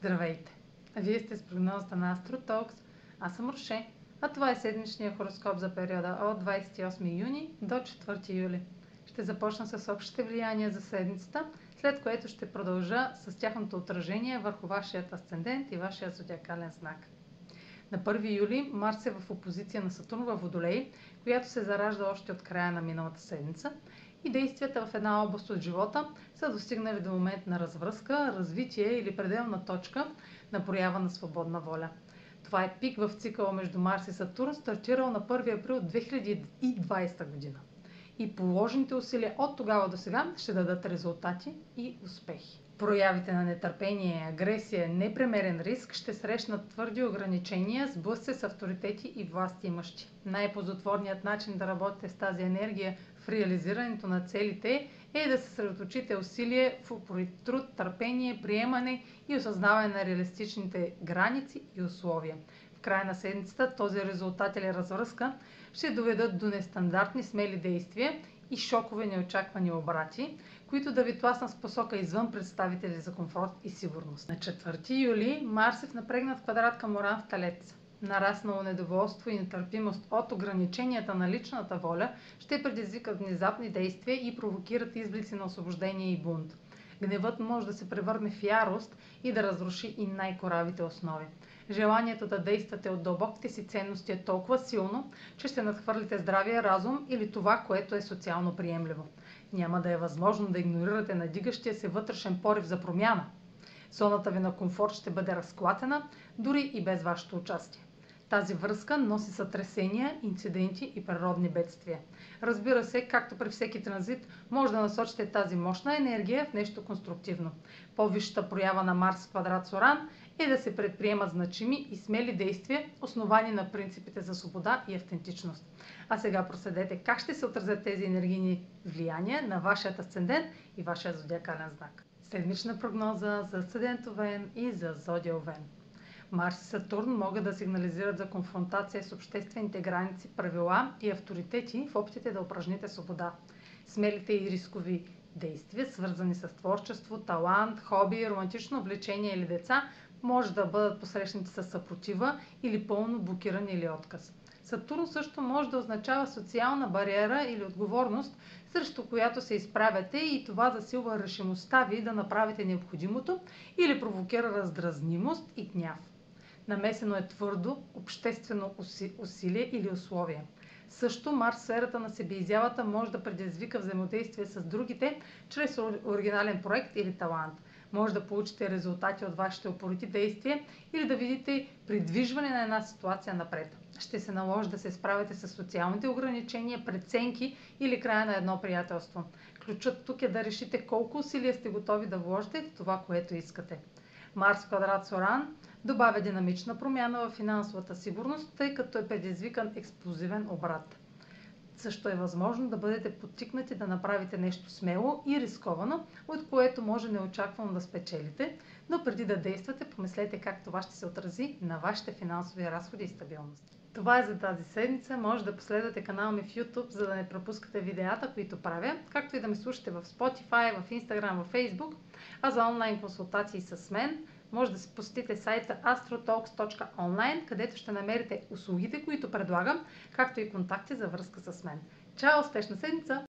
Здравейте! Вие сте с прогнозата на AstroTalks. Аз съм Роше, а това е седмичния хороскоп за периода от 28 юни до 4 юли. Ще започна с общите влияния за седмицата, след което ще продължа с тяхното отражение върху вашият асцендент и вашия зодиакален знак. На 1 юли Марс е в опозиция на Сатурн във Водолей, която се заражда още от края на миналата седмица и действията в една област от живота са достигнали до момент на развръзка, развитие или пределна точка на проява на свободна воля. Това е пик в цикъла между Марс и Сатурн, стартирал на 1 април 2020 година. И положените усилия от тогава до сега ще дадат резултати и успехи. Проявите на нетърпение, агресия, непремерен риск ще срещнат твърди ограничения, сблъсъци с авторитети и власти имащи. Най-позотворният начин да работите с тази енергия в реализирането на целите е да съсредоточите усилие в упорит труд, търпение, приемане и осъзнаване на реалистичните граници и условия. В края на седмицата този резултат или развръзка ще доведат до нестандартни смели действия и шокове неочаквани обрати, които да ви тласнат с посока извън представители за комфорт и сигурност. На 4 юли Марс е в напрегнат квадрат към Оран в Талец. Нараснало недоволство и нетърпимост от ограниченията на личната воля ще предизвикат внезапни действия и провокират изблици на освобождение и бунт. Гневът може да се превърне в ярост и да разруши и най-коравите основи. Желанието да действате от дълбоките си ценности е толкова силно, че ще надхвърлите здравия разум или това, което е социално приемливо. Няма да е възможно да игнорирате надигащия се вътрешен порив за промяна. Зоната ви на комфорт ще бъде разклатена, дори и без вашето участие. Тази връзка носи сътресения, инциденти и природни бедствия. Разбира се, както при всеки транзит, може да насочите тази мощна енергия в нещо конструктивно. По-висшата проява на Марс в квадрат Соран е да се предприемат значими и смели действия, основани на принципите за свобода и автентичност. А сега проследете как ще се отразят тези енергийни влияния на вашият асцендент и вашия зодиакален знак. Седмична прогноза за асцендент Овен и за зодия Овен. Марс и Сатурн могат да сигнализират за конфронтация с обществените граници, правила и авторитети в опитите да упражните свобода. Смелите и рискови действия, свързани с творчество, талант, хоби, романтично влечение или деца, може да бъдат посрещнати с съпротива или пълно блокиране или отказ. Сатурн също може да означава социална бариера или отговорност, срещу която се изправяте и това засилва решимостта ви да направите необходимото или провокира раздразнимост и гняв. Намесено е твърдо обществено усилие или условие. Също Марс сферата на себеизявата може да предизвика взаимодействие с другите чрез оригинален проект или талант. Може да получите резултати от вашите опорити действия или да видите придвижване на една ситуация напред. Ще се наложи да се справите с социалните ограничения, преценки или края на едно приятелство. Ключът тук е да решите колко усилия сте готови да вложите в това, което искате. Марс квадрат Соран добавя динамична промяна в финансовата сигурност, тъй като е предизвикан експлозивен обрат. Също е възможно да бъдете подтикнати да направите нещо смело и рисковано, от което може неочаквано да спечелите, но преди да действате, помислете как това ще се отрази на вашите финансови разходи и стабилност. Това е за тази седмица. Може да последвате канала ми в YouTube, за да не пропускате видеята, които правя, както и да ме слушате в Spotify, в Instagram, в Facebook, а за онлайн консултации с мен може да се посетите сайта astrotalks.online, където ще намерите услугите, които предлагам, както и контакти за връзка с мен. Чао! Успешна седмица!